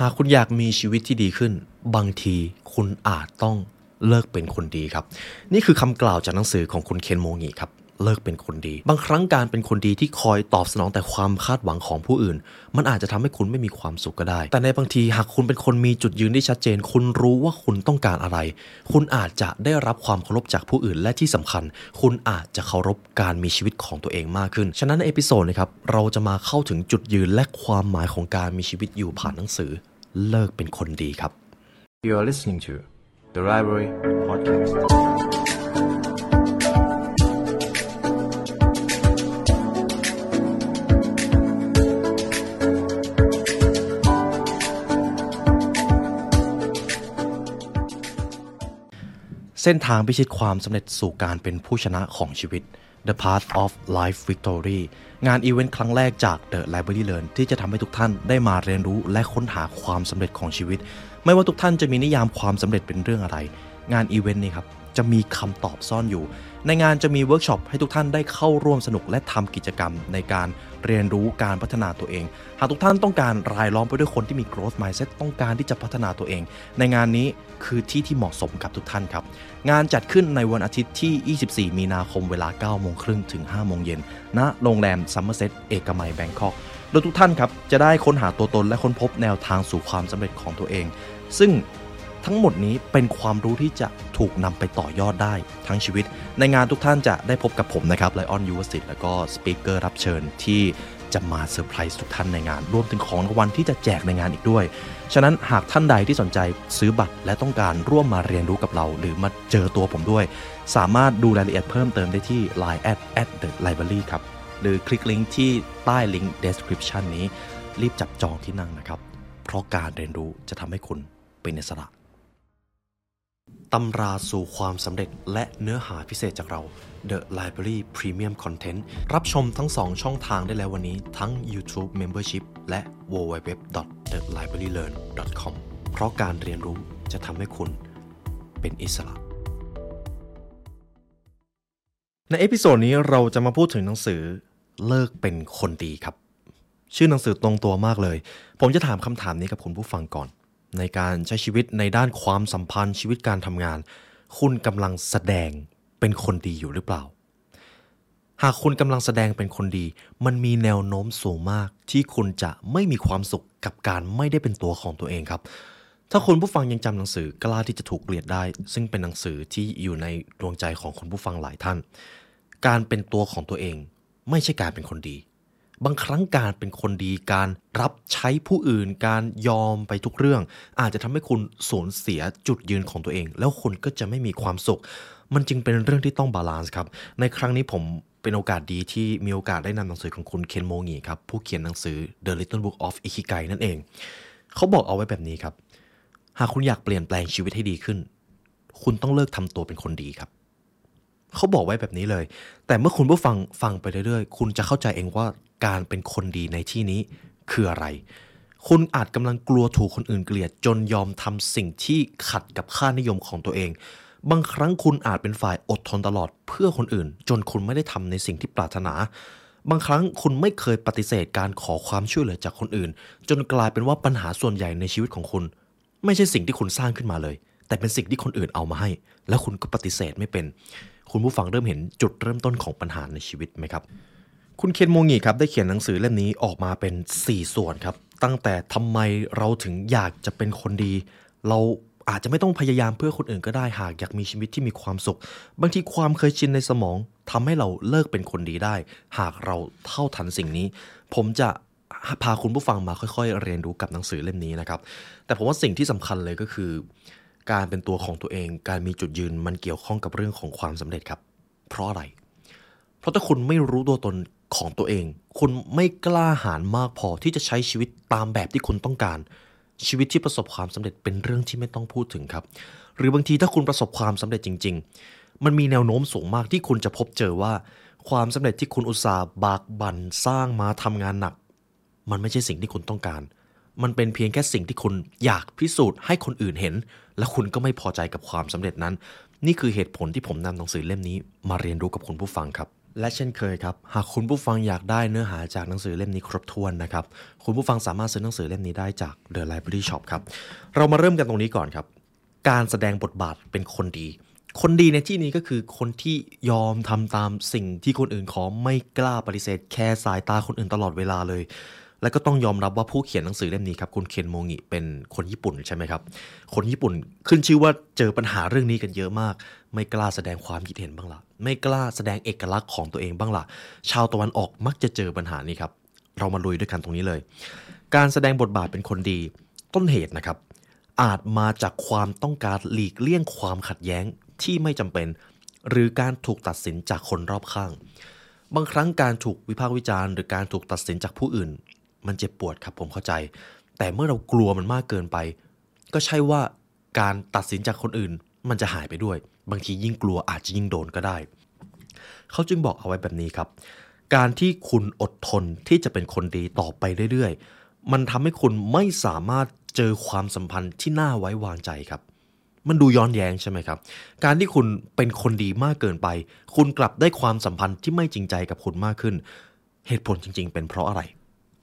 หากคุณอยากมีชีวิตที่ดีขึ้น บางทีคุณอาจต้องเลิกเป็นคนดีครับ นี่คือคำกล่าวจากหนังสือของคุณเคนโมงีครับ เลิกเป็นคนดี บางครั้งการเป็นคนดีที่คอยตอบสนองแต่ความคาดหวังของผู้อื่น มันอาจจะทำให้คุณไม่มีความสุขก็ได้ แต่ในบางทีหากคุณเป็นคนมีจุดยืนที่ชัดเจน คุณรู้ว่าคุณต้องการอะไร คุณอาจจะได้รับความเคารพจากผู้อื่น และที่สำคัญ คุณอาจจะเคารพการมีชีวิตของตัวเองมากขึ้น ฉะนั้นใน episode นะครับเราจะมาเข้าถึงจุดยืนและความหมายของการมีชีวิตอยู่ผ่านหนังสือ เลิกเป็นคนดีครับ You are listening to the Library Podcast. เส้นทางพิชิตความสำเร็จสู่การเป็นผู้ชนะของชีวิต The Path of Life Victory งานอีเวนต์ครั้งแรกจาก The Library Learn ที่จะทำให้ทุกท่านได้มาเรียนรู้และค้นหาความสำเร็จของชีวิต ไม่ว่าทุกท่านจะมีนิยามความสำเร็จเป็นเรื่องอะไร งานอีเวนต์นี้ครับจะมีคำตอบซ่อนอยู่ ในงานจะมีเวิร์กช็อปให้ทุกท่านได้เข้าร่วมสนุกและทำกิจกรรมในการเรียนรู้การพัฒนาตัวเอง หากทุกท่านต้องการรายล้อมไปด้วยคนที่มี growth mindset ต้องการที่จะพัฒนาตัวเอง ในงานนี้คือที่ที่เหมาะสมกับทุกท่านครับ งานจัดขึ้นในวันอาทิตย์ที่ 24 มีนาคมเวลา 9 โมงครึ่งถึง 5 โมงเย็นณโรงแรม Somerset เอกมัย Bangkokโดยทุกท่านครับจะได้ค้นหาตัวตนและค้นพบแนวทางสู่ความสำเร็จของตัวเอง ซึ่ง ทั้งหมดนี้เป็นความรู้ที่จะถูกนำไปต่อยอดได้ทั้งชีวิต ในงานทุกท่านจะได้พบกับผมนะครับไลออนยูวสิทธิ์แล้วก็สปีกเกอร์รับเชิญที่จะมาเซอร์ไพรส์ทุกท่านในงาน รวมถึงของรางวัลที่จะแจกในงานอีกด้วย ฉะนั้นหากท่านใดที่สนใจซื้อบัตรและต้องการร่วมมาเรียนรู้กับเรา หรือมาเจอตัวผมด้วย สามารถดูรายละเอียดเพิ่มเติมได้ที่ line at at the library ครับ หรือคลิกลิงก์ที่ใต้ลิงก์ description นี้ รีบจับจองที่นั่งนะครับ เพราะการเรียนรู้จะทำให้คุณเป็นอิสระ ตำราสู่ความสำเร็จและเนื้อหาพิเศษจากเรา The Library Premium Content รับชมทั้ง 2 ช่องทางได้แล้ววันนี้ทั้ง YouTube Membership และ www.thelibrarylearn.com เพราะการเรียนรู้จะทำให้คุณเป็นอิสระ ใน episode นี้เราจะมาพูดถึงหนังสือเลิกเป็นคนดีครับ ชื่อหนังสือตรงตัวมากเลย ผมจะถามคำถามนี้กับคุณผู้ฟังก่อน ในการใช้ชีวิตในด้านความสัมพันธ์ชีวิตการทำงาน คุณกำลังแสดงเป็นคนดีอยู่หรือเปล่า หากคุณกำลังแสดงเป็นคนดี มันมีแนวโน้มสูงมากที่คุณจะไม่มีความสุขกับการไม่ได้เป็นตัวของตัวเองครับ ถ้าคุณผู้ฟังยังจำหนังสือกล้าที่จะถูกเกลียดได้ ซึ่งเป็นหนังสือที่อยู่ในดวงใจของคุณผู้ฟังหลายท่าน การเป็นตัวของตัวเอง ไม่ใช่การเป็นคนดี บางครั้งการเป็นคนดีการรับใช้ผู้อื่น การยอมไปทุกเรื่อง อาจจะทำให้คุณสูญเสียจุดยืนของตัวเอง แล้วคุณก็จะไม่มีความสุข มันจึงเป็นเรื่องที่ต้อง balance ครับ ในครั้งนี้ผมเป็นโอกาสดีที่มีโอกาสได้นำหนังสือของคุณเคนโมงีครับผู้เขียนหนังสือ The Little Book of Ikigai นั่นเอง เขาบอกเอาไว้แบบนี้ครับ หากคุณอยากเปลี่ยนแปลงชีวิตให้ดีขึ้น คุณต้องเลิกทำตัวเป็นคนดีครับเขาบอกไว้แบบนี้เลย แต่เมื่อคุณผู้ฟังฟังไปเรื่อยๆ คุณจะเข้าใจเองว่า การเป็นคนดีในที่นี้คืออะไร คุณอาจกำลังกลัวถูกคนอื่นเกลียด จนยอมทำสิ่งที่ขัดกับค่านิยมของตัวเอง บางครั้งคุณอาจเป็นฝ่ายอดทนตลอดเพื่อคนอื่น จนคุณไม่ได้ทำในสิ่งที่ปรารถนา บางครั้งคุณไม่เคยปฏิเสธการขอความช่วยเหลือจากคนอื่น จนกลายเป็นว่าปัญหาส่วนใหญ่ในชีวิตของคุณ ไม่ใช่สิ่งที่คุณสร้างขึ้นมาเลย แต่เป็นสิ่งที่คนอื่นเอามาให้ แล้วคุณก็ปฏิเสธไม่เป็น คุณผู้ฟังเริ่มเห็นจุดเริ่มต้นของปัญหาในชีวิตไหมครับ คุณเคนโมงีครับได้เขียนหนังสือเล่มนี้ออกมาเป็น 4 ส่วนครับ ตั้งแต่ทำไมเราถึงอยากจะเป็นคนดี เราอาจจะไม่ต้องพยายามเพื่อคนอื่นก็ได้หากอยากมีชีวิตที่มีความสุข บางทีความเคยชินในสมองทำให้เราเลิกเป็นคนดีได้ หากเราเท่าทันสิ่งนี้ ผมจะพาคุณผู้ฟังมาค่อยๆ เรียนรู้กับหนังสือเล่มนี้นะครับ แต่ผมว่าสิ่งที่สำคัญเลยก็คือ การเป็นตัวของตัวเอง การมีจุดยืนมันเกี่ยวข้องกับเรื่องของความสำเร็จครับ เพราะอะไร เพราะถ้าคุณไม่รู้ตัวตนของตัวเอง คุณไม่กล้าหาญมากพอที่จะใช้ชีวิตตามแบบที่คุณต้องการ ชีวิตที่ประสบความสำเร็จเป็นเรื่องที่ไม่ต้องพูดถึงครับ หรือบางทีถ้าคุณประสบความสำเร็จจริง ๆ มันมีแนวโน้มสูงมากที่คุณจะพบเจอว่า ความสำเร็จที่คุณอุตสาห์บากบั่นสร้างมาทำงานหนัก มันไม่ใช่สิ่งที่คุณต้องการ มันเป็นเพียงแค่สิ่งที่คุณอยากพิสูจน์ให้คนอื่นเห็น และคุณก็ไม่พอใจกับความสำเร็จนั้น นี่คือเหตุผลที่ผมนำหนังสือเล่มนี้ มาเรียนรู้กับคุณผู้ฟังครับ และเช่นเคยครับ หากคุณผู้ฟังอยากได้เนื้อหาจากหนังสือเล่มนี้ครบถ้วนนะครับ คุณผู้ฟังสามารถซื้อหนังสือเล่มนี้ได้จาก The Library Shop ครับ เรามาเริ่มกันตรงนี้ก่อนครับ การแสดงบทบาทเป็นคนดี คนดีในที่นี้ก็คือคนที่ยอมทำตามสิ่งที่คนอื่นขอไม่กล้าปฏิเสธ แค่สายตาคนอื่นตลอดเวลาเลย และก็ต้องยอมรับว่าผู้เงินหนังสือเล่มนี้ครับคุณเคนโมงิเป็นคนญี่ปุ่นใช่ไหมครับ คนญี่ปุ่นขึ้นชื่อว่าเจอปัญหาเรื่องนี้กันเยอะมาก ไม่กล้าแสดงความคิดเห็นบ้างละไม่กล้าแสดงเอกลักษณ์ของตัวเองบ้างละชาวตะวันออกมักจะเจอปัญหานี้ครับ เรามาลุยด้วยกันตรงนี้เลย การแสดงบทบาทเป็นคนดีต้นเหตุนะครับ อาจมาจากความต้องการหลีกเลี่ยงความขัดแย้งที่ไม่จำเป็น หรือการถูกตัดสินจากคนรอบข้างบางครั้งการถูกวิพากษ์วิจารณ์หรือการถูกตัดสินจากผู้อื่น มันเจ็บปวดครับผมเข้าใจ แต่เมื่อเรากลัวมันมากเกินไป ก็ใช่ว่าการตัดสินจากคนอื่น มันจะหายไปด้วย บางทียิ่งกลัวอาจจะยิ่งโดนก็ได้ เขาจึงบอกเอาไว้แบบนี้ครับ การที่คุณอดทนที่จะเป็นคนดีต่อไปเรื่อยๆ มันทำให้คุณไม่สามารถเจอความสัมพันธ์ที่น่าไว้วางใจครับมันดูย้อนแย้งใช่ไหมครับ การที่คุณเป็นคนดีมากเกินไป คุณกลับได้ความสัมพันธ์ที่ไม่จริงใจกับคุณมากขึ้น เหตุผลจริง ๆ เป็นเพราะอะไร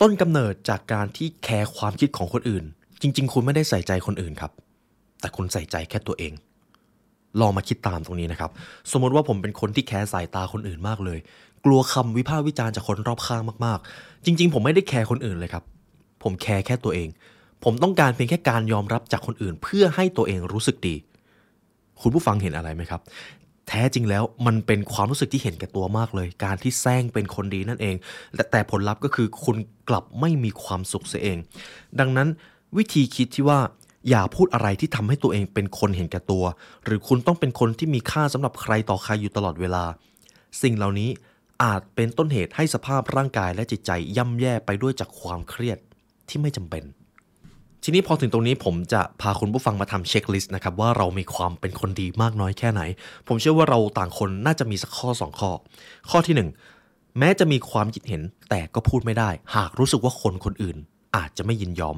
ต้นกำเนิดจากการที่แคร์ความคิดของคนอื่น จริง ๆ คุณไม่ได้ใส่ใจคนอื่นครับ แต่คุณใส่ใจแค่ตัวเอง ลองมาคิดตามตรงนี้นะครับ สมมติว่าผมเป็นคนที่แคร์สายตาคนอื่นมากเลย กลัวคำวิพากษ์วิจารณ์จากคนรอบข้างมากๆ จริง ๆ ผมไม่ได้แคร์คนอื่นเลยครับ ผมแคร์แค่ตัวเอง ผมต้องการเพียงแค่การยอมรับจากคนอื่น เพื่อให้ตัวเองรู้สึกดี คุณผู้ฟังเห็นอะไรไหมครับ แท้จริงแล้วมันเป็นความรู้สึกที่เห็นแก่ตัวมากเลย การที่แซงเป็นคนดีนั่นเองแต่แต่ผลลัพธ์ก็คือคุณกลับไม่มีความสุขเสียเอง ดังนั้นวิธีคิดที่ว่าอย่าพูดอะไรที่ทำให้ตัวเองเป็นคนเห็นแก่ตัว หรือคุณต้องเป็นคนที่มีค่าสำหรับใครต่อใครอยู่ตลอดเวลา สิ่งเหล่านี้อาจเป็นต้นเหตุให้สภาพร่างกายและจิตใจย่ำแย่ไปด้วยจากความเครียดที่ไม่จำเป็น ทีนี้พอถึงตรงนี้ผมจะพาคุณผู้ฟังมาทำเช็คลิสต์นะครับว่าเรามีความเป็นคนดีมากน้อยแค่ไหน ผมเชื่อว่าเราต่างคนน่าจะมีสักข้อ 2 ข้อ ข้อที่ 1 แม้จะมีความคิดเห็นแต่ก็พูดไม่ได้ หากรู้สึกว่าคนคนอื่น อาจจะไม่ยินยอม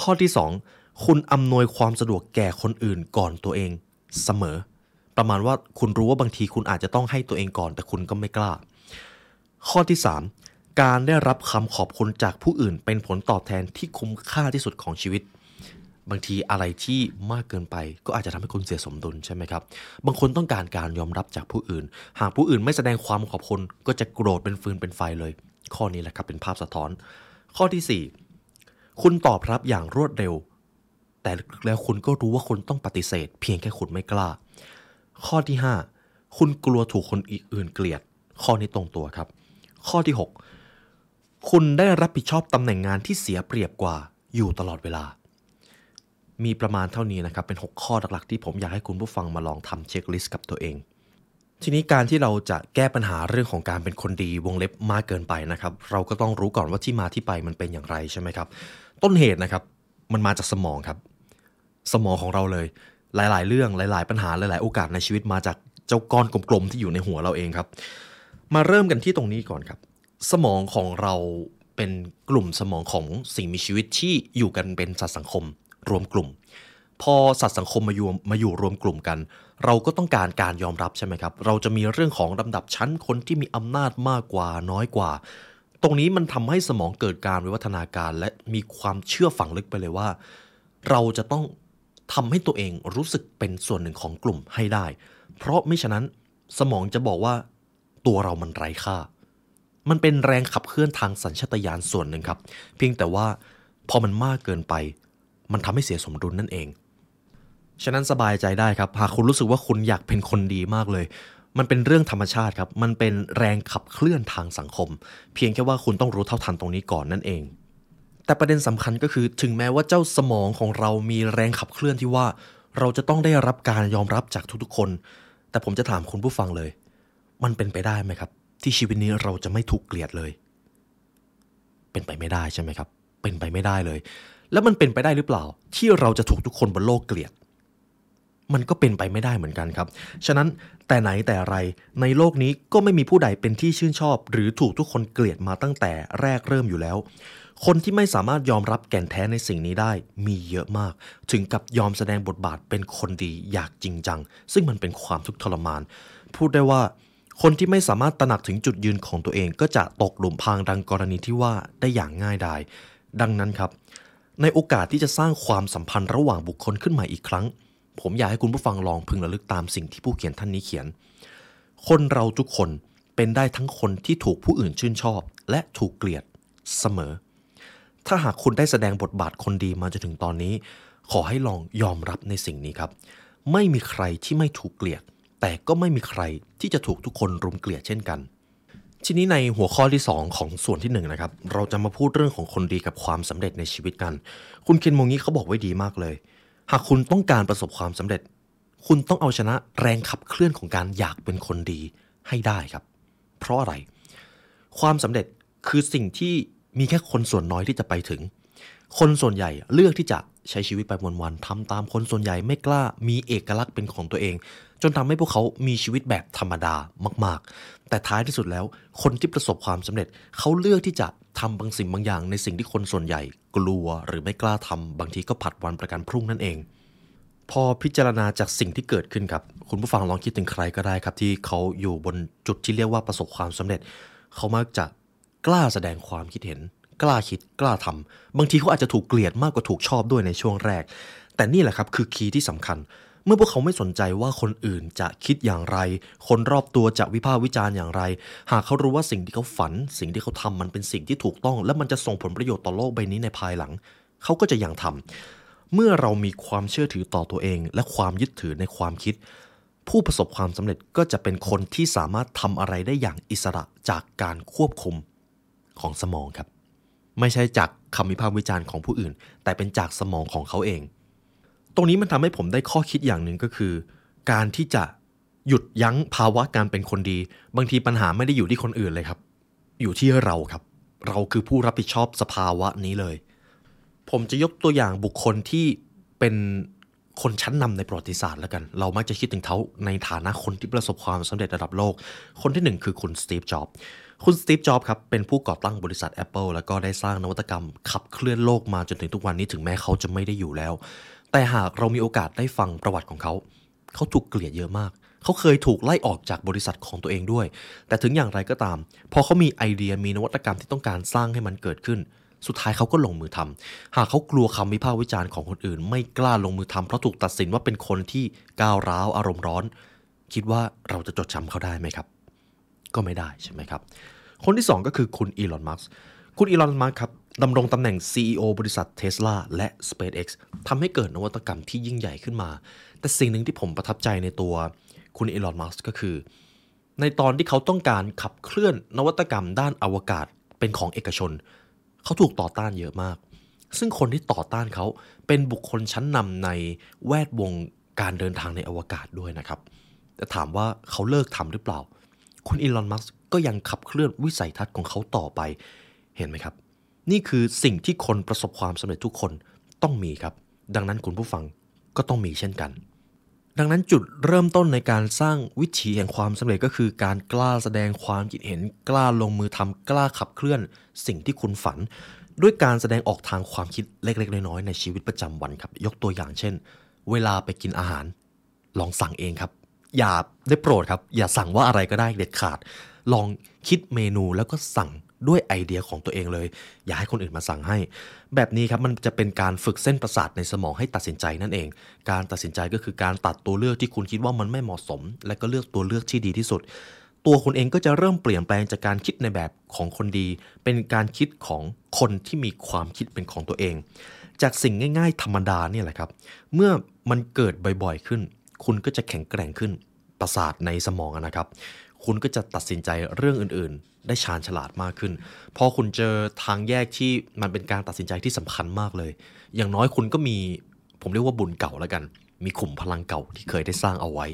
ข้อที่ 2 คุณอำนวยความสะดวกแก่คนอื่นก่อนตัวเองเสมอ ประมาณว่าคุณรู้ว่าบางทีคุณอาจจะต้องให้ตัวเองก่อน แต่คุณก็ไม่กล้า ข้อที่ 3 การได้รับคำขอบคุณจากผู้อื่น เป็นผลตอบแทนที่คุ้มค่าที่สุดของชีวิต บางทีอะไรที่มากเกินไป ก็อาจจะทำให้คุณเสียสมดุลใช่ไหมครับ บางคนต้องการการยอมรับจากผู้อื่น หากผู้อื่นไม่แสดงความขอบคุณ ก็จะโกรธเป็นฟืนเป็นไฟเลย ข้อนี้แหละครับเป็นภาพสะท้อน ข้อที่ 4 คุณตอบรับอย่างรวดเร็ว แต่แล้วคุณก็รู้ว่าคุณต้องปฏิเสธ เพียงแค่คุณไม่กล้า ข้อที่ 5 คุณกลัวถูกคนอื่นเกลียด ข้อนี้ตรงตัวครับ ข้อที่ 6 คุณได้รับผิดชอบตำแหน่งงานที่เสียเปรียบกว่าอยู่ตลอดเวลา มีประมาณเท่านี้นะครับ เป็น 6 ข้อหลักๆที่ผมอยากให้คุณผู้ฟังมาลองทำเช็คลิสต์กับตัวเอง ทีนี้การที่เราจะแก้ปัญหาเรื่องของการเป็นคนดีวงเล็บมากเกินไปนะครับ เราก็ต้องรู้ก่อนว่าที่มาที่ไปมันเป็นอย่างไรใช่ไหมครับ ต้นเหตุนะครับ มันมาจากสมองครับ สมองของเราเลย หลาย ๆ เรื่องหลาย ๆ ปัญหาหลาย ๆ โอกาสในชีวิตมาจากเจ้าก้อนกลมๆที่อยู่ในหัวเราเองครับ มาเริ่มกันที่ตรงนี้ก่อนครับ สมองของเราเป็นกลุ่มสมองของสิ่งมีชีวิตที่อยู่กันเป็นสัตว์สังคมรวมกลุ่ม พอสัตว์สังคมมาอยู่มาอยู่รวมกลุ่มกัน เราก็ต้องการการยอมรับใช่ไหมครับ เราจะมีเรื่องของลำดับชั้นคนที่มีอำนาจมากกว่าน้อยกว่า ตรงนี้มันทำให้สมองเกิดการวิวัฒนาการ และมีความเชื่อฝังลึกไปเลยว่า เราจะต้องทำให้ตัวเองรู้สึกเป็นส่วนหนึ่งของกลุ่มให้ได้ เพราะไม่ฉะนั้นสมองจะบอกว่าตัวเรามันไร้ค่า มันเป็นแรงขับเคลื่อนทางสัญชาตญาณส่วนหนึ่งครับ เพียงแต่ว่าพอมันมากเกินไป มันทำให้เสียสมดุลนั่นเอง ฉะนั้นสบายใจได้ครับ หากคุณรู้สึกว่าคุณอยากเป็นคนดีมากเลย มันเป็นเรื่องธรรมชาติครับ มันเป็นแรงขับเคลื่อนทางสังคม เพียงแค่ว่าคุณต้องรู้เท่าทันตรงนี้ก่อนนั่นเอง แต่ประเด็นสำคัญก็คือถึงแม้ว่าเจ้าสมองของเรามีแรงขับเคลื่อนที่ว่า เราจะต้องได้รับการยอมรับจากทุกๆคน แต่ผมจะถามคุณผู้ฟังเลย มันเป็นไปได้ไหมครับ ที่ชีวิตนี้เราจะไม่ถูกเกลียดเลย เป็นไปไม่ได้ใช่ไหมครับ เป็นไปไม่ได้เลย แล้วมันเป็นไปได้หรือเปล่า ที่เราจะถูกทุกคนบนโลกเกลียด มันก็เป็นไปไม่ได้เหมือนกันครับ ฉะนั้นแต่ไหนแต่ไรในโลกนี้ก็ไม่มีผู้ใดเป็นที่ชื่นชอบ หรือถูกทุกคนเกลียดมาตั้งแต่แรกเริ่มอยู่แล้ว คนที่ไม่สามารถยอมรับแก่นแท้ในสิ่งนี้ได้ มีเยอะมาก ถึงกับยอมแสดงบทบาทเป็นคนดีอยากจริงจัง ซึ่งมันเป็นความทุกข์ทรมาน พูดได้ว่า คนที่ไม่สามารถตระหนักถึงจุดยืนของตัวเองก็จะตกหลุมพรางดังกรณีที่ว่าได้อย่างง่ายดาย ดังนั้นครับ ในโอกาสที่จะสร้างความสัมพันธ์ระหว่างบุคคลขึ้นม่อีกครั้ง ผมอยากให้คุณผู้ฟังลองพึงระลึกตามสิ่งที่ผู้เขียนท่านนี้เขียน คนเราทุกคนเป็นได้ทั้งคนที่ถูกผู้อื่นชื่นชอบ และถูกเกลียดเสมอ ถ้าหากคุณได้แสดงบทบาทคนดีมาจนถึงตอนนี้ ขอให้ลองยอมรับในสิ่งนี้ครับ ไม่มีใครที่ไม่ถูกเกลียด แต่ก็ไม่มีใครที่จะถูกทุกคนรุมเกลียดเช่นกัน ทีนี้ในหัวข้อที่ 2 ของส่วนที่1นนะครับ เราจะมาพูดเรื่องของคนดีกับความสำเร็จในชีวิตกัน คุณเคนโมงี้เขาบอกไว้ดีมากเลย หากคุณต้องการประสบความสำเร็จ คุณต้องเอาชนะแรงขับเคลื่อนของการอยากเป็นคนดีให้ได้ครับ เพราะอะไร ความสำเร็จคือสิ่งที่มีแค่คนส่วนน้อยที่จะไปถึง คนส่วนใหญ่เลือกที่จะ ใช้ชีวิตไปวันๆทำตามคนส่วนใหญ่ไม่กล้ามีเอกลักษณ์เป็นของตัวเอง จนทำให้พวกเขามีชีวิตแบบธรรมดามาก ๆ แต่ท้ายที่สุดแล้ว คนที่ประสบความสำเร็จเขาเลือกที่จะทำบางสิ่งบางอย่าง ในสิ่งที่คนส่วนใหญ่ กลัวหรือไม่กล้าทำบางทีก็ผัดวันประกันพรุ่งนั่นเอง พอพิจารณาจากสิ่งที่เกิดขึ้นครับคุณผู้ฟังลองคิดถึงใครก็ได้ครับ ที่เขาอยู่บนจุดที่เรียกว่าประสบความสำเร็จ เขามักจะกล้าแสดงความคิดเห็น กล้าคิดกล้าทำบางทีเขาอาจจะถูกเกลียดมากกว่าถูกชอบด้วยในช่วงแรก แต่นี่แหละครับคือคีย์ที่สำคัญ เมื่อพวกเขาไม่สนใจว่าคนอื่นจะคิดอย่างไร คนรอบตัวจะวิพากษ์วิจารณ์อย่างไร หากเขารู้ว่าสิ่งที่เขาฝัน สิ่งที่เขาทำมันเป็นสิ่งที่ถูกต้อง และมันจะส่งผลประโยชน์ต่อโลกใบนี้ในภายหลัง เขาก็จะยังทำเมื่อเรามีความเชื่อถือต่อตัวเอง และความยึดถือในความคิดผู้ประสบความสำเร็จก็จะเป็นคนที่สามารถทำอะไรได้อย่างอิสระจากการควบคุมของสมองครับ ไม่ใช่จากคำวิพากษ์วิจารณ์ของผู้อื่น แต่เป็นจากสมองของเขาเอง ตรงนี้มันทำให้ผมได้ข้อคิดอย่างหนึ่งก็คือ การที่จะหยุดยั้งภาวะการเป็นคนดี บางทีปัญหาไม่ได้อยู่ที่คนอื่นเลยครับ อยู่ที่เราครับ เราคือผู้รับผิดชอบสภาวะนี้เลย ผมจะยกตัวอย่างบุคคลที่เป็นคนชั้นนำในประวัติศาสตร์แล้วกัน เรามักจะคิดถึงเขาในฐานะคนที่ประสบความสำเร็จระดับโลก คนที่หนึ่งคือคุณสตีฟ จ็อบส์ คุณสตีฟ จ็อบส์ครับ เป็นผู้ก่อตั้งบริษัท Apple แล้วก็ได้สร้างนวัตกรรมขับเคลื่อนโลกมาจนถึงทุกวันนี้ถึงแม้เขาจะไม่ได้อยู่แล้ว แต่หากเรามีโอกาสได้ฟังประวัติของเขา เขาถูกเกลียดเยอะมาก เขาเคยถูกไล่ออกจากบริษัทของตัวเองด้วย แต่ถึงอย่างไรก็ตาม พอเขามีไอเดียมีนวัตกรรมที่ต้องการสร้างให้มันเกิดขึ้น สุดท้ายเขาก็ลงมือทำหากเขากลัวคำวิพากษ์วิจารณ์ของคนอื่น ไม่กล้าลงมือทำเพราะถูกตัดสินว่าเป็นคนที่ก้าวร้าวอารมณ์ร้อน คิดว่าเราจะจดจำเขาได้ไหมครับ ก็ไม่ได้ใช่ไหมครับ คนที่ 2 ก็คือคุณอีลอนมัสก์คุณอีลอนมัสก์ครับดำรงตำแหน่ง CEO บริษัท Tesla และ SpaceX ทำให้เกิดนวัตกรรมที่ยิ่งใหญ่ขึ้นมา แต่สิ่งหนึ่งที่ผมประทับใจในตัวคุณอีลอนมัสก์ก็คือ ในตอนที่เขาต้องการขับเคลื่อนนวัตกรรมด้านอวกาศเป็นของเอกชน เขาถูกต่อต้านเยอะมาก ซึ่งคนที่ต่อต้านเขาเป็นบุคคลชั้นนำในแวดวงการเดินทางในอวกาศด้วยนะครับ แต่ถามว่าเขาเลิกทำหรือเปล่า คุณอีลอนมัสก์ก็ยังขับเคลื่อนวิสัยทัศน์ของเขาต่อไปเห็นไหมครับ นี่คือสิ่งที่คนประสบความสำเร็จทุกคนต้องมีครับ ดังนั้นคุณผู้ฟังก็ต้องมีเช่นกัน ดังนั้นจุดเริ่มต้นในการสร้างวิถีแห่งความสำเร็จก็คือ การกล้าแสดงความคิดเห็น กล้าลงมือทำกล้าขับเคลื่อน สิ่งที่คุณฝัน ด้วยการแสดงออกทางความคิดเล็ก ๆ น้อยๆในชีวิตประจำวันครับ ยกตัวอย่างเช่น เวลาไปกินอาหาร ลองสั่งเองครับ อย่าได้โปรดครับ อย่าสั่งว่าอะไรก็ได้เด็ดขาด ลองคิดเมนูแล้วก็สั่งด้วยไอเดียของตัวเองเลย อย่าให้คนอื่นมาสั่งให้ แบบนี้ครับมันจะเป็นการฝึกเส้นประสาทในสมองให้ตัดสินใจนั่นเอง การตัดสินใจก็คือการตัดตัวเลือกที่คุณคิดว่ามันไม่เหมาะสม และก็เลือกตัวเลือกที่ดีที่สุด ตัวคุณเองก็จะเริ่มเปลี่ยนแปลงจากการคิดในแบบของคนดี เป็นการคิดของคนที่มีความคิดเป็นของตัวเอง จากสิ่งง่าย ๆ ธรรมดาเนี่ยแหละครับ เมื่อมันเกิดบ่อยๆขึ้น คุณก็จะแข็งแกร่งขึ้นประสาทในสมองนะครับ คุณก็จะตัดสินใจเรื่องอื่นๆ ได้ชาญฉลาดมากขึ้น พอคุณเจอทางแยกที่มันเป็นการตัดสินใจที่สำคัญมากเลย อย่างน้อยคุณก็มี ผมเรียกว่าบุญเก่าแล้วกัน มีขุมพลังเก่าที่เคยได้สร้างเอาไว้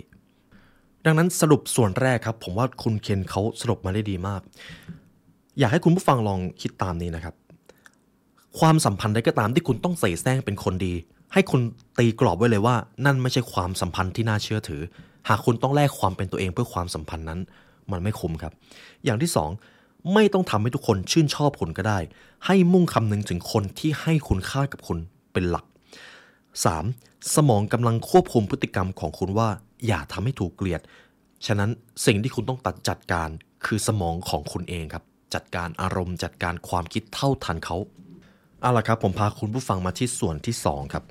ดังนั้นสรุปส่วนแรกครับ ผมว่าคุณเคนเขาสรุปมาได้ดีมาก อยากให้คุณผู้ฟังลองคิดตามนี้นะครับ ความสัมพันธ์ใดก็ตามที่คุณต้องใส่แซงเป็นคนดี ให้คุณตีกรอบไว้เลยว่า นั่นไม่ใช่ความสัมพันธ์ที่น่าเชื่อถือ หากคุณต้องแลกความเป็นตัวเองเพื่อความสัมพันธ์นั้น มันไม่คุ้มครับ อย่างที่สองไม่ต้องทำให้ทุกคนชื่นชอบคุณก็ได้ ให้มุ่งคำนึงถึงคนที่ให้คุณค่ากับคุณเป็นหลัก 3. สมองกำลังควบคุมพฤติกรรมของคุณว่า อย่าทำให้ถูกเกลียด ฉะนั้นสิ่งที่คุณต้องตัดจัดการคือสมองของคุณเองครับ จัดการอารมณ์จัดการความคิดเท่าทันเขา เอาละครับผมพาคุณผู้ฟังมาที่ส่วนที่สองครับ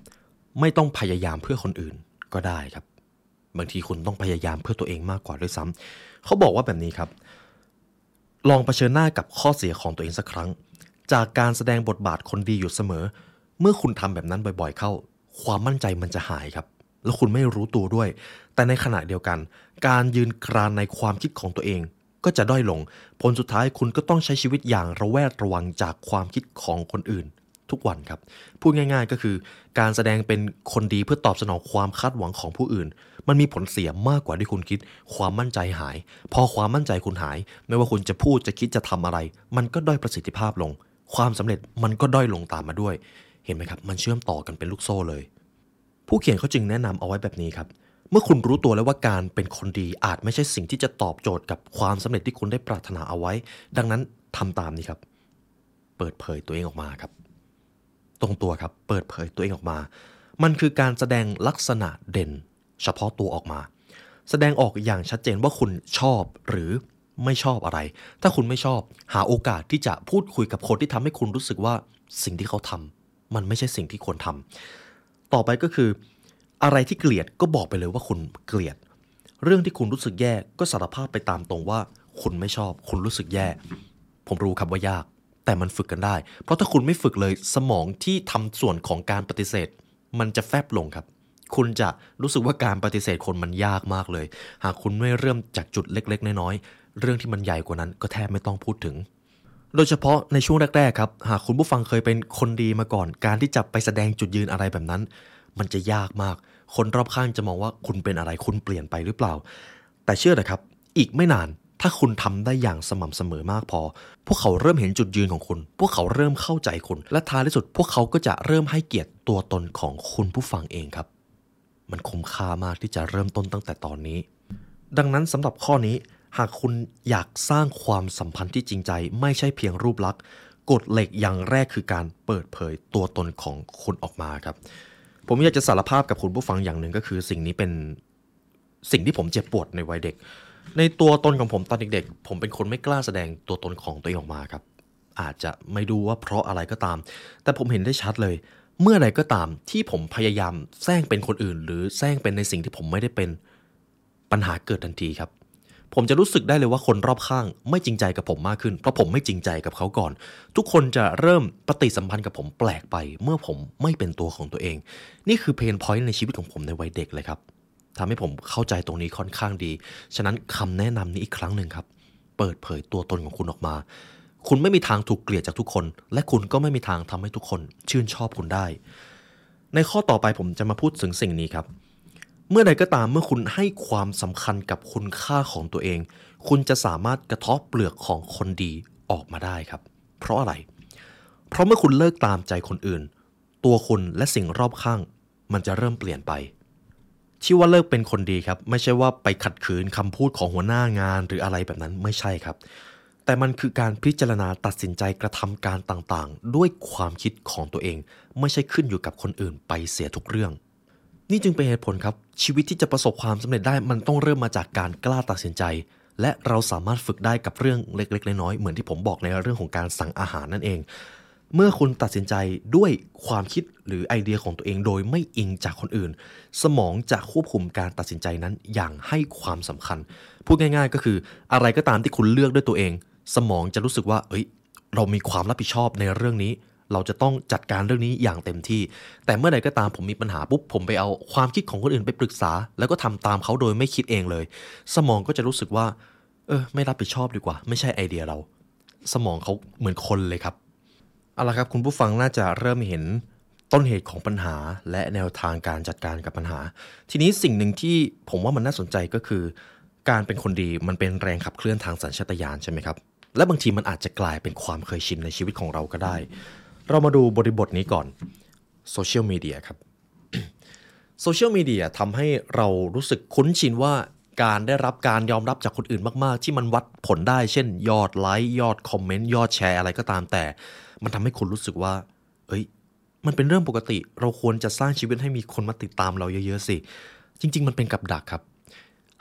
ไม่ต้องพยายามเพื่อคนอื่นก็ได้ครับ บางทีคุณต้องพยายามเพื่อตัวเองมากกว่าด้วยซ้ำเขาบอกว่าแบบนี้ครับ ลองเผชิญหน้ากับข้อเสียของตัวเองสักครั้ง จากการแสดงบทบาทคนดีอยู่เสมอ เมื่อคุณทำแบบนั้นบ่อยๆ เข้า ความมั่นใจมันจะหายครับ แล้วคุณไม่รู้ตัวด้วย แต่ในขณะเดียวกัน การยืนกรานในความคิดของตัวเอง ก็จะด้อยลง ผลสุดท้ายคุณก็ต้องใช้ชีวิตอย่างระแวดระวังจากความคิดของคนอื่นทุกวันครับ พูดง่ายๆก็คือ การแสดงเป็นคนดีเพื่อตอบสนองความคาดหวังของผู้อื่น มันมีผลเสียมากกว่าที่คุณคิด ความมั่นใจหาย พอความมั่นใจคุณหาย ไม่ว่าคุณจะพูดจะคิดจะทำอะไร มันก็ด้อยประสิทธิภาพลง ความสำเร็จมันก็ด้อยลงตามมาด้วย เห็นไหมครับ มันเชื่อมต่อกันเป็นลูกโซ่เลย ผู้เขียนเขาจึงแนะนำเอาไว้แบบนี้ครับ เมื่อคุณรู้ตัวแล้วว่าการเป็นคนดีอาจไม่ใช่สิ่งที่จะตอบโจทย์กับความสำเร็จที่คุณได้ปรารถนาเอาไว้ ดังนั้นทำตามนี้ครับ เปิดเผยตัวเองออกมาครับ ตรงตัวครับ เปิดเผยตัวเองออกมา มันคือการแสดงลักษณะเด่น เฉพาะตัวออกมา แสดงออกอย่างชัดเจนว่าคุณชอบหรือไม่ชอบอะไร ถ้าคุณไม่ชอบ หาโอกาสที่จะพูดคุยกับคนที่ทำให้คุณรู้สึกว่าสิ่งที่เขาทำมันไม่ใช่สิ่งที่ควรทำต่อไปก็คือ อะไรที่เกลียดก็บอกไปเลยว่าคุณเกลียด เรื่องที่คุณรู้สึกแย่ก็สารภาพไปตามตรงว่า คุณไม่ชอบ คุณรู้สึกแย่ ผมรู้ครับว่ายาก แต่มันฝึกกันได้ เพราะถ้าคุณไม่ฝึกเลยสมองที่ทำส่วนของการปฏิเสธ มันจะแฟบลงครับ คุณจะรู้สึกว่าการปฏิเสธคนมันยากมากเลย หากคุณไม่เริ่มจากจุดเล็ก ๆ น้อยๆเรื่องที่มันใหญ่กว่านั้นก็แทบไม่ต้องพูดถึงโดยเฉพาะในช่วงแรก ๆ ครับ หากคุณผู้ฟังเคยเป็นคนดีมาก่อน การที่จะไปแสดงจุดยืนอะไรแบบนั้น มันจะยากมาก คนรอบข้างจะมองว่าคุณเป็นอะไรคุณเปลี่ยนไปหรือเปล่า แต่เชื่อนะครับ อีกไม่นานถ้าคุณทำได้อย่างสม่ำเสมอมากพอ พวกเขาเริ่มเห็นจุดยืนของคุณ พวกเขาเริ่มเข้าใจคุณ และท้ายที่สุด พวกเขาก็จะเริ่มให้เกียรติตัวตนของคุณผู้ฟังเองครับ มันคุ้มค่ามากที่จะเริ่มต้นตั้งแต่ตอนนี้ ดังนั้นสำหรับข้อนี้ หากคุณอยากสร้างความสัมพันธ์ที่จริงใจ ไม่ใช่เพียงรูปลักษณ์กฎเหล็กอย่างแรกคือการเปิดเผยตัวตนของคุณออกมาครับ ผมอยากจะสารภาพกับคุณผู้ฟังอย่างหนึ่งก็คือ สิ่งนี้เป็นสิ่งที่ผมเจ็บปวดในวัยเด็ก ในตัวตนของผมตอนเด็กๆ ผมเป็นคนไม่กล้าแสดงตัวตนของตัวเองออกมาครับ อาจจะไม่ดูว่าเพราะอะไรก็ตาม แต่ผมเห็นได้ชัดเลย เมื่อไรก็ตามที่ผมพยายามแซงเป็นคนอื่น หรือแซงเป็นในสิ่งที่ผมไม่ได้เป็นปัญหาเกิดทันทีครับ ผมจะรู้สึกได้เลยว่าคนรอบข้าง ไม่จริงใจกับผมมากขึ้น เพราะผมไม่จริงใจกับเขาก่อน ทุกคนจะเริ่มปฏิสัมพันธ์กับผมแปลกไป เมื่อผมไม่เป็นตัวของตัวเอง นี่คือเพนพอยต์ในชีวิตของผมในวัยเด็กเลยครับทำให้ผมเข้าใจตรงนี้ค่อนข้างดี ฉะนั้นคำแนะนำนี้อีกครั้งหนึ่งครับ เปิดเผยตัวตนของคุณออกมา คุณไม่มีทางถูกเกลียดจากทุกคน และคุณก็ไม่มีทางทำให้ทุกคน ชื่นชอบคุณได้ ในข้อต่อไปผมจะมาพูดถึงสิ่งนี้ครับ เมื่อใดก็ตามเมื่อคุณให้ความสำคัญกับคุณค่าของตัวเอง คุณจะสามารถกระเทาะเปลือกของคนดีออกมาได้ครับ เพราะอะไร เพราะเมื่อคุณเลิกตามใจคนอื่น ตัวคุณและสิ่งรอบข้าง มันจะเริ่มเปลี่ยนไป ที่ว่าเลิกเป็นคนดีครับ ไม่ใช่ว่าไปขัดขืนคำพูดของหัวหน้างานหรืออะไรแบบนั้นไม่ใช่ครับ แต่มันคือการพิจารณาตัดสินใจกระทำการต่างๆ ด้วยความคิดของตัวเอง ไม่ใช่ขึ้นอยู่กับคนอื่นไปเสียทุกเรื่อง นี่จึงเป็นเหตุผลครับ ชีวิตที่จะประสบความสำเร็จได้มันต้องเริ่มมาจากการกล้าตัดสินใจ และเราสามารถฝึกได้กับเรื่องเล็กๆน้อยๆเหมือนที่ผมบอกในเรื่องของการสั่งอาหารนั่นเอง เมื่อคุณตัดสินใจด้วยความคิดหรือไอเดียของตัวเองโดยไม่อิงจากคนอื่น สมองจะควบคุมการตัดสินใจนั้นอย่างให้ความสำคัญ พูดง่าย ๆ ก็คืออะไรก็ตามที่คุณเลือกด้วยตัวเอง สมองจะรู้สึกว่า เอ้ย เรามีความรับผิดชอบในเรื่องนี้ เราจะต้องจัดการเรื่องนี้อย่างเต็มที่ แต่เมื่อใดก็ตามผมมีปัญหาปุ๊บผมไปเอาความคิดของคนอื่นไปปรึกษา แล้วก็ทำตามเขาโดยไม่คิดเองเลย สมองก็จะรู้สึกว่า เออ ไม่รับผิดชอบดีกว่า ไม่ใช่ไอเดียเรา สมองเขาเหมือนคนเลยครับเอาละครับคุณผู้ฟังน่าจะเริ่มเห็นต้นเหตุของปัญหาและแนวทางการจัดการกับปัญหา ทีนี้สิ่งหนึ่งที่ผมว่ามันน่าสนใจก็คือ การเป็นคนดีมันเป็นแรงขับเคลื่อนทางสัญชาตญาณใช่ไหมครับและบางทีมันอาจจะกลายเป็นความเคยชินในชีวิตของเราก็ได้ เรามาดูบริบทนี้ก่อนโซเชียลมีเดียครับโซเชียลมีเดียทำให้เรารู้สึกคุ้นชินว่าการได้รับการยอมรับจากคนอื่นมาก ๆ ที่มันวัดผลได้ เช่น ยอดไลค์ยอดคอมเมนต์ยอดแชร์อะไรก็ตามแต่ มันทำให้คุณรู้สึกว่า เอ้ย มันเป็นเรื่องปกติ เราควรจะสร้างชีวิตให้มีคนมาติดตามเราเยอะ ๆ สิ จริง ๆ มันเป็นกับดักครับ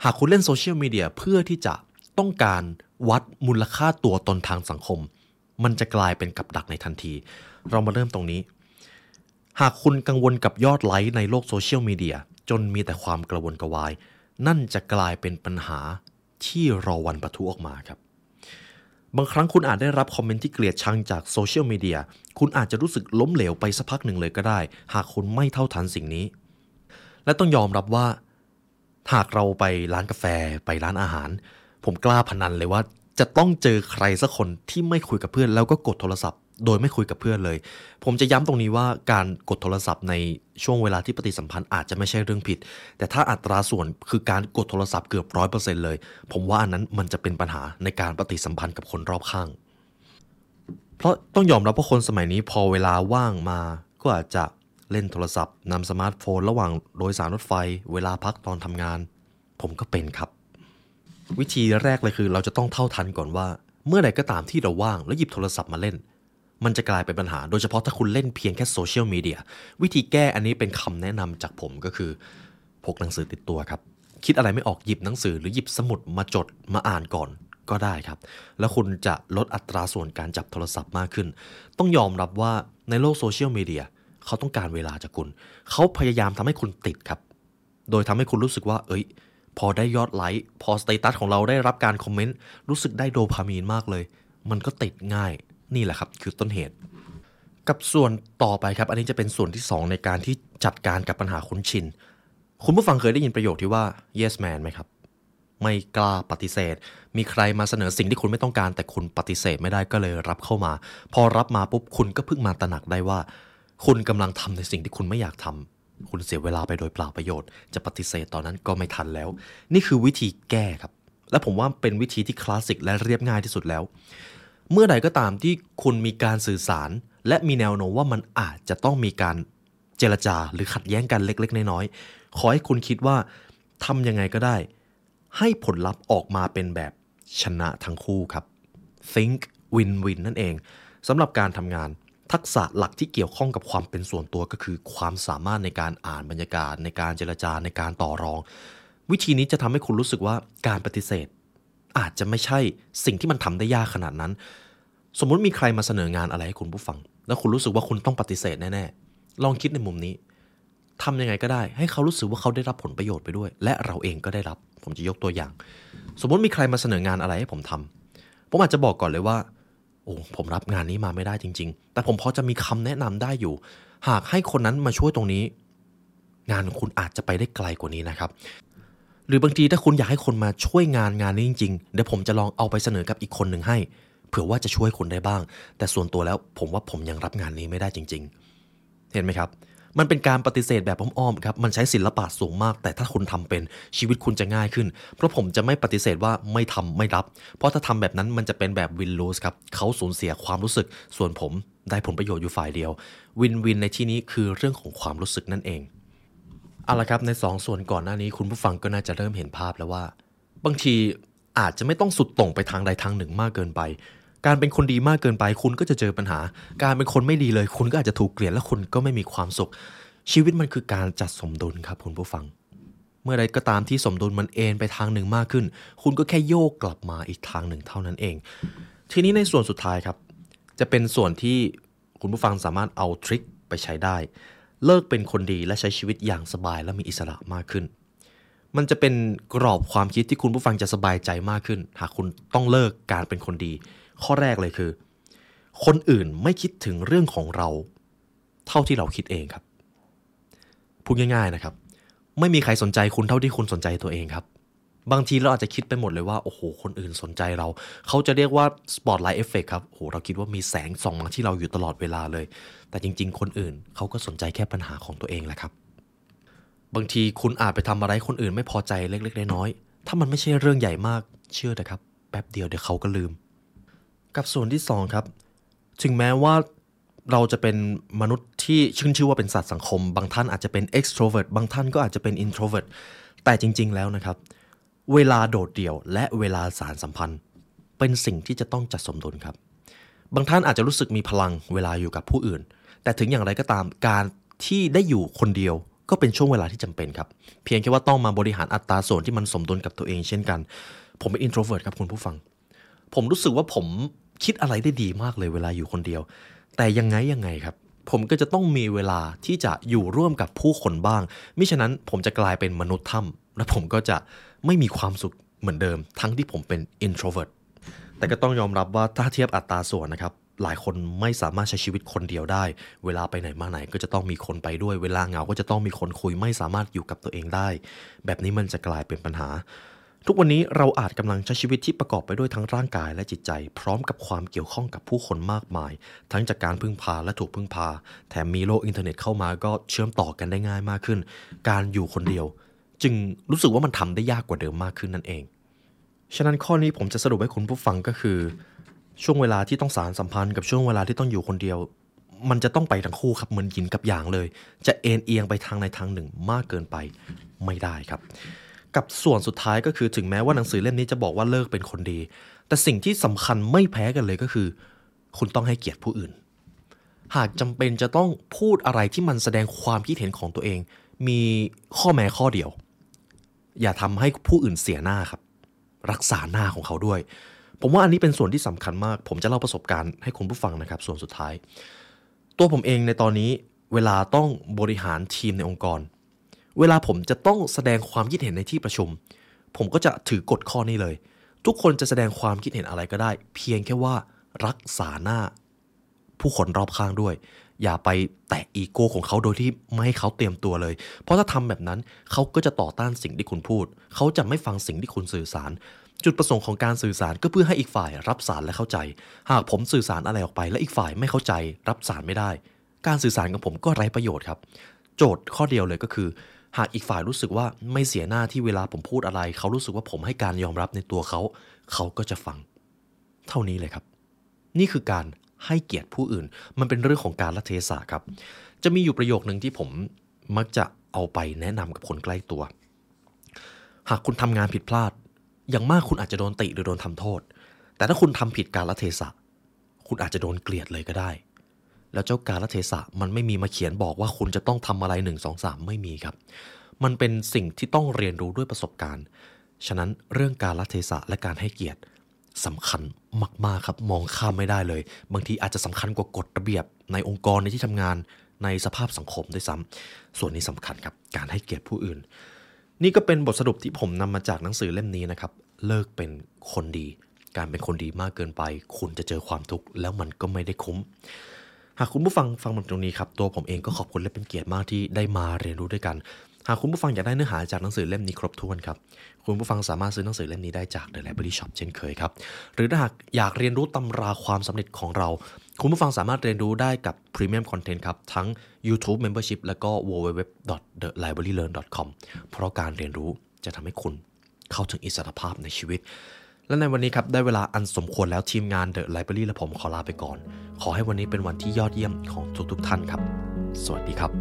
หากคุณเล่นโซเชียลมีเดียเพื่อที่จะต้องการวัดมูลค่าตัวตนทางสังคม มันจะกลายเป็นกับดักในทันที เรามาเริ่มตรงนี้ หากคุณกังวลกับยอดไลค์ในโลกโซเชียลมีเดียจนมีแต่ความกระวนกระวาย นั่นจะกลายเป็นปัญหาที่รอวันปะทุออกมาครับ บางครั้งคุณอาจได้รับคอมเมนต์ที่เกลียดชังจากโซเชียลมีเดีย คุณอาจจะรู้สึกล้มเหลวไปสักพักหนึ่งเลยก็ได้ หากคุณไม่เท่าทันสิ่งนี้ และต้องยอมรับว่า หากเราไปร้านกาแฟไปร้านอาหาร ผมกล้าพนันเลยว่าจะต้องเจอใครสักคนที่ไม่คุยกับเพื่อนแล้วก็กดโทรศัพท์ โดยไม่คุยกับเพื่อนเลย ผมจะย้ำตรงนี้ว่าการกดโทรศัพท์ในช่วงเวลาที่ปฏิสัมพันธ์อาจจะไม่ใช่เรื่องผิด แต่ถ้าอัตราส่วนคือการกดโทรศัพท์เกือบร้อยเปอร์เซ็นต์เลย ผมว่าอันนั้นมันจะเป็นปัญหาในการปฏิสัมพันธ์กับคนรอบข้าง เพราะต้องยอมรับว่าคนสมัยนี้พอเวลาว่างมาก็อาจจะเล่นโทรศัพท์นำสมาร์ทโฟน ระหว่างโดยสารรถไฟ เวลาพักตอนทำงาน ผมก็เป็นครับ วิธีแรกเลยคือเราจะต้องเท่าทันก่อนว่า เมื่อใดก็ตามที่เราว่างแล้วหยิบโทรศัพท์มาเล่น มันจะกลายเป็นปัญหา โดยเฉพาะถ้าคุณเล่นเพียงแค่โซเชียลมีเดียวิธีแก้อันนี้เป็นคำแนะนำจากผมก็คือ พกหนังสือติดตัวครับ คิดอะไรไม่ออกหยิบหนังสือหรือหยิบสมุดมาจดมาอ่านก่อนก็ได้ครับ แล้วคุณจะลดอัตราส่วนการจับโทรศัพท์มากขึ้น ต้องยอมรับว่าในโลกโซเชียลมีเดียเขาต้องการเวลาจากคุณ เขาพยายามทำให้คุณติดครับ โดยทำให้คุณรู้สึกว่า เอ้ย พอได้ยอดไลค์ พอสเตตัสของเราได้รับการคอมเมนต์ รู้สึกได้โดพามีนมากเลย มันก็ติดง่าย นี่แหละครับคือต้นเหตุ กับส่วนต่อไปครับ อันนี้จะเป็นส่วนที่ 2 ในการที่จัดการกับปัญหาคุ้นชิน คุณผู้ฟังเคยได้ยินประโยคที่ว่า yes man ไหมครับ ไม่กล้าปฏิเสธ มีใครมาเสนอสิ่งที่คุณไม่ต้องการ แต่คุณปฏิเสธไม่ได้ก็เลยรับเข้ามา พอรับมาปุ๊บคุณก็เพิ่งมาตระหนักได้ว่า คุณกำลังทำในสิ่งที่คุณไม่อยากทำคุณเสียเวลาไปโดยเปล่าประโยชน์ จะปฏิเสธตอนนั้นก็ไม่ทันแล้ว นี่คือวิธีแก้ครับ และผมว่าเป็นวิธีที่คลาสสิกและเรียบง่ายที่สุดแล้ว เมื่อใดก็ตามที่คุณมีการสื่อสาร และมีแนวโน้มว่ามันอาจจะต้องมีการเจรจาหรือขัดแย้งกันเล็ก ๆ น้อยๆขอให้คุณคิดว่าทำยังไงก็ได้ ให้ผลลัพธ์ออกมาเป็นแบบชนะทั้งคู่ครับ think win win นั่นเองสำหรับการทำงานทักษะหลักที่เกี่ยวข้องกับความเป็นส่วนตัวก็คือ ความสามารถในการอ่านบรรยากาศ ในการเจรจาในการต่อรอง วิธีนี้จะทำให้คุณรู้สึกว่าการปฏิเสธ อาจจะไม่ใช่สิ่งที่มันทำได้ยากขนาดนั้น สมมุติมีใครมาเสนองานอะไรให้คุณผู้ฟัง แล้วคุณรู้สึกว่าคุณต้องปฏิเสธแน่ๆลองคิดในมุมนี้ทำยังไงก็ได้ ให้เขารู้สึกว่าเขาได้รับผลประโยชน์ไปด้วย และเราเองก็ได้รับ ผมจะยกตัวอย่าง สมมติมีใครมาเสนองานอะไรให้ผมทำผมอาจจะบอกก่อนเลยว่าโอ้ผมรับงานนี้มาไม่ได้จริง ๆ แต่ผมพอจะมีคำแนะนำได้อยู่ หากให้คนนั้นมาช่วยตรงนี้ งานคุณอาจจะไปได้ไกลกว่านี้นะครับ หรือบางทีถ้าคุณอยากให้คนมาช่วยงานงานนี้จริงๆ เดี๋ยวผมจะลองเอาไปเสนอกับอีกคนหนึ่งให้ เผื่อว่าจะช่วยคุณได้บ้าง แต่ส่วนตัวแล้วผมว่าผมยังรับงานนี้ไม่ได้จริง ๆ เห็นไหมครับ มันเป็นการปฏิเสธแบบอ้อมๆครับ มันใช้ศิลปะสูงมาก แต่ถ้าคุณทำเป็นชีวิตคุณจะง่ายขึ้น เพราะผมจะไม่ปฏิเสธว่าไม่ทำไม่รับ เพราะถ้าทำแบบนั้นมันจะเป็นแบบวินลูสครับเขาสูญเสียความรู้สึก ส่วนผมได้ผลประโยชน์อยู่ฝ่ายเดียว วินวินในที่นี้คือเรื่องของความรู้สึกนั่นเอง เอาละครับใน2ส่วนก่อนหน้านี้คุณผู้ฟังก็น่าจะเริ่มเห็นภาพแล้วว่า บางทีอาจจะไม่ต้องสุดต่งไปทางใดทางหนึ่งมากเกินไป การเป็นคนดีมากเกินไป คุณก็จะเจอปัญหา การเป็นคนไม่ดีเลย คุณก็อาจจะถูกเกลียดและคุณก็ไม่มีความสุข ชีวิตมันคือการจัดสมดุลครับคุณผู้ฟัง เมื่อใดก็ตามที่สมดุลมันเอนไปทางหนึ่งมากขึ้น คุณก็แค่โยกกลับมาอีกทางหนึ่งเท่านั้นเอง ทีนี้ในส่วนสุดท้ายครับ จะเป็นส่วนที่คุณผู้ฟังสามารถเอาทริคไปใช้ได้ เลิกเป็นคนดีและใช้ชีวิตอย่างสบายและมีอิสระมากขึ้น มันจะเป็นกรอบความคิดที่คุณผู้ฟังจะสบายใจมากขึ้น หากคุณต้องเลิกการเป็นคนดี ข้อแรกเลยคือ คนอื่นไม่คิดถึงเรื่องของเรา เท่าที่เราคิดเองครับ พูดง่ายๆนะครับ ไม่มีใครสนใจคุณเท่าที่คุณสนใจตัวเองครับ บางทีเราอาจจะคิดไปหมดเลยว่าโอ้โหคนอื่นสนใจเรา เขาจะเรียกว่า spotlight effect ครับโอ้โหเราคิดว่ามีแสงส่องมาที่เราอยู่ตลอดเวลาเลย แต่จริง ๆ คนอื่นเขาก็สนใจแค่ปัญหาของตัวเองแหละครับ บางทีคุณอาจไปทำอะไรคนอื่นไม่พอใจเล็กๆน้อยๆถ้ามันไม่ใช่เรื่องใหญ่มากเชื่อนะครับ แป๊บเดียวเดี๋ยวเขาก็ลืม กับส่วนที่สองครับ ถึงแม้ว่าเราจะเป็นมนุษย์ที่ชื่นชื่อว่าเป็นสัตว์สังคม บางท่านอาจจะเป็น extrovert บางท่านก็อาจจะเป็น introvert แต่จริง ๆ แล้วนะครับ เวลาโดดเดี่ยว และเวลาสารสัมพันธ์ เป็นสิ่งที่จะต้องจัดสมดุลครับ บางท่านอาจจะรู้สึกมีพลังเวลาอยู่กับผู้อื่น แต่ถึงอย่างไรก็ตามการที่ได้อยู่คนเดียวก็เป็นช่วงเวลาที่จำเป็นครับ เพียงแค่ว่าต้องมาบริหารอัตราส่วนที่มันสมดุลกับตัวเองเช่นกัน ผมเป็น introvert ครับคุณผู้ฟัง ผมรู้สึกว่าผมคิดอะไรได้ดีมากเลยเวลาอยู่คนเดียว แต่ยังไงยังไงครับ ผมก็จะต้องมีเวลาที่จะอยู่ร่วมกับผู้คนบ้าง มิฉะนั้นผมจะกลายเป็นมนุษย์ถ้ำและผมก็จะไม่มีความสุขเหมือนเดิม ทั้งที่ผมเป็น introvert แต่ก็ต้องยอมรับว่าถ้าเทียบอัตราส่วนนะครับ หลายคนไม่สามารถใช้ชีวิตคนเดียวได้ เวลาไปไหนมาไหนก็จะต้องมีคนไปด้วย เวลาเหงาก็จะต้องมีคนคุยไม่สามารถอยู่กับตัวเองได้ แบบนี้มันจะกลายเป็นปัญหา ทุกวันนี้เราอาจกำลังใช้ชีวิตที่ประกอบไปด้วยทั้งร่างกายและจิตใจ พร้อมกับความเกี่ยวข้องกับผู้คนมากมาย ทั้งจากการพึ่งพาและถูกพึ่งพา แถมมีโลกอินเทอร์เน็ตเข้ามาก็เชื่อมต่อกันได้ง่ายมากขึ้น การอยู่คนเดียว จึงรู้สึกว่ามันทำได้ยากกว่าเดิมมากขึ้นนั่นเอง ฉะนั้นข้อนี้ผมจะสรุปให้คุณผู้ฟังก็คือ ช่วงเวลาที่ต้องสารสัมพันธ์กับช่วงเวลาที่ต้องอยู่คนเดียว มันจะต้องไปทั้งคู่ครับเหมือนหยินกับหยางเลย จะเอ็นเอียงไปทางในทางหนึ่งมากเกินไปไม่ได้ครับ กับส่วนสุดท้ายก็คือถึงแม้ว่าหนังสือเล่มนี้จะบอกว่าเลิกเป็นคนดี แต่สิ่งที่สำคัญไม่แพ้กันเลยก็คือ คุณต้องให้เกียรติผู้อื่น หากจำเป็นจะต้องพูดอะไรที่มันแสดงความคิดเห็นของตัวเอง มีข้อแม้ข้อเดียว อย่าทำให้ผู้อื่นเสียหน้าครับ รักษาหน้าของเขาด้วย ผมว่าอันนี้เป็นส่วนที่สำคัญมาก ผมจะเล่าประสบการณ์ให้คุณผู้ฟังนะครับ ส่วนสุดท้าย ตัวผมเองในตอนนี้เวลาต้องบริหารทีมในองค์กร เวลาผมจะต้องแสดงความคิดเห็นในที่ประชุม ผมก็จะถือกฎข้อนี้เลย ทุกคนจะแสดงความคิดเห็นอะไรก็ได้ เพียงแค่ว่ารักษาหน้าผู้คนรอบข้างด้วย อย่าไปแตะอีโก้ของเขาโดยที่ไม่ให้เขาเตรียมตัวเลย เพราะถ้าทำแบบนั้นเขาก็จะต่อต้านสิ่งที่คุณพูด เขาจะไม่ฟังสิ่งที่คุณสื่อสาร จุดประสงค์ของการสื่อสารก็เพื่อให้อีกฝ่ายรับสารและเข้าใจ หากผมสื่อสารอะไรออกไป และอีกฝ่ายไม่เข้าใจ รับสารไม่ได้ การสื่อสารของผมก็ไร้ประโยชน์ครับ โจทย์ข้อเดียวเลยก็คือ หากอีกฝ่ายรู้สึกว่าไม่เสียหน้าที่เวลาผมพูดอะไร เขารู้สึกว่าผมให้การยอมรับในตัวเขา เขาก็จะฟัง เท่านี้เลยครับ นี่คือการ ให้เกียรติผู้อื่น มันเป็นเรื่องของการละเทศะครับ จะมีอยู่ประโยคนึงที่ผมมักจะเอาไปแนะนำกับคนใกล้ตัว หากคุณทำงานผิดพลาด อย่างมากคุณอาจจะโดนติหรือโดนทำโทษ แต่ถ้าคุณทำผิดการละเทศะ คุณอาจจะโดนเกลียดเลยก็ได้ แล้วเจ้าการละเทศะมันไม่มีมาเขียนบอกว่าคุณจะต้องทำอะไรหนึ่งสองสามไม่มีครับ มันเป็นสิ่งที่ต้องเรียนรู้ด้วยประสบการณ์ ฉะนั้นเรื่องการละเทศะและการให้เกียรติ สำคัญมากๆครับมองข้ามไม่ได้เลย บางทีอาจจะสำคัญกว่ากฎระเบียบในองค์กรในที่ทำงานในสภาพสังคมด้วยซ้ำส่วนนี้สำคัญครับการให้เกียรติผู้อื่น นี่ก็เป็นบทสรุปที่ผมนำมาจากหนังสือเล่มนี้นะครับ เลิกเป็นคนดี การเป็นคนดีมากเกินไป คุณจะเจอความทุกข์แล้วมันก็ไม่ได้คุ้ม หากคุณผู้ฟังฟังมาตรงนี้ครับ ตัวผมเองก็ขอบคุณและเป็นเกียรติมากที่ได้มาเรียนรู้ด้วยกัน หากคุณผู้ฟังอยากได้เนื้อหาจากหนังสือเล่มนี้ครบถ้วนครับ คุณผู้ฟังสามารถซื้อหนังสือเล่มนี้ได้จาก The Library Shop เช่นเคยครับ หรือถ้าหากอยากเรียนรู้ตำราความสำเร็จของเรา คุณผู้ฟังสามารถเรียนรู้ได้กับ Premium Content ครับ ทั้ง YouTube Membership และก็ www.thelibrarylearn.com เพราะการเรียนรู้จะทำให้คุณเข้าถึงอิสรภาพในชีวิต และในวันนี้ครับ ได้เวลาอันสมควรแล้วทีมงาน The Library และผมขอลาไปก่อน ขอให้วันนี้เป็นวันที่ยอดเยี่ยมของทุกๆท่านครับ สวัสดีครับ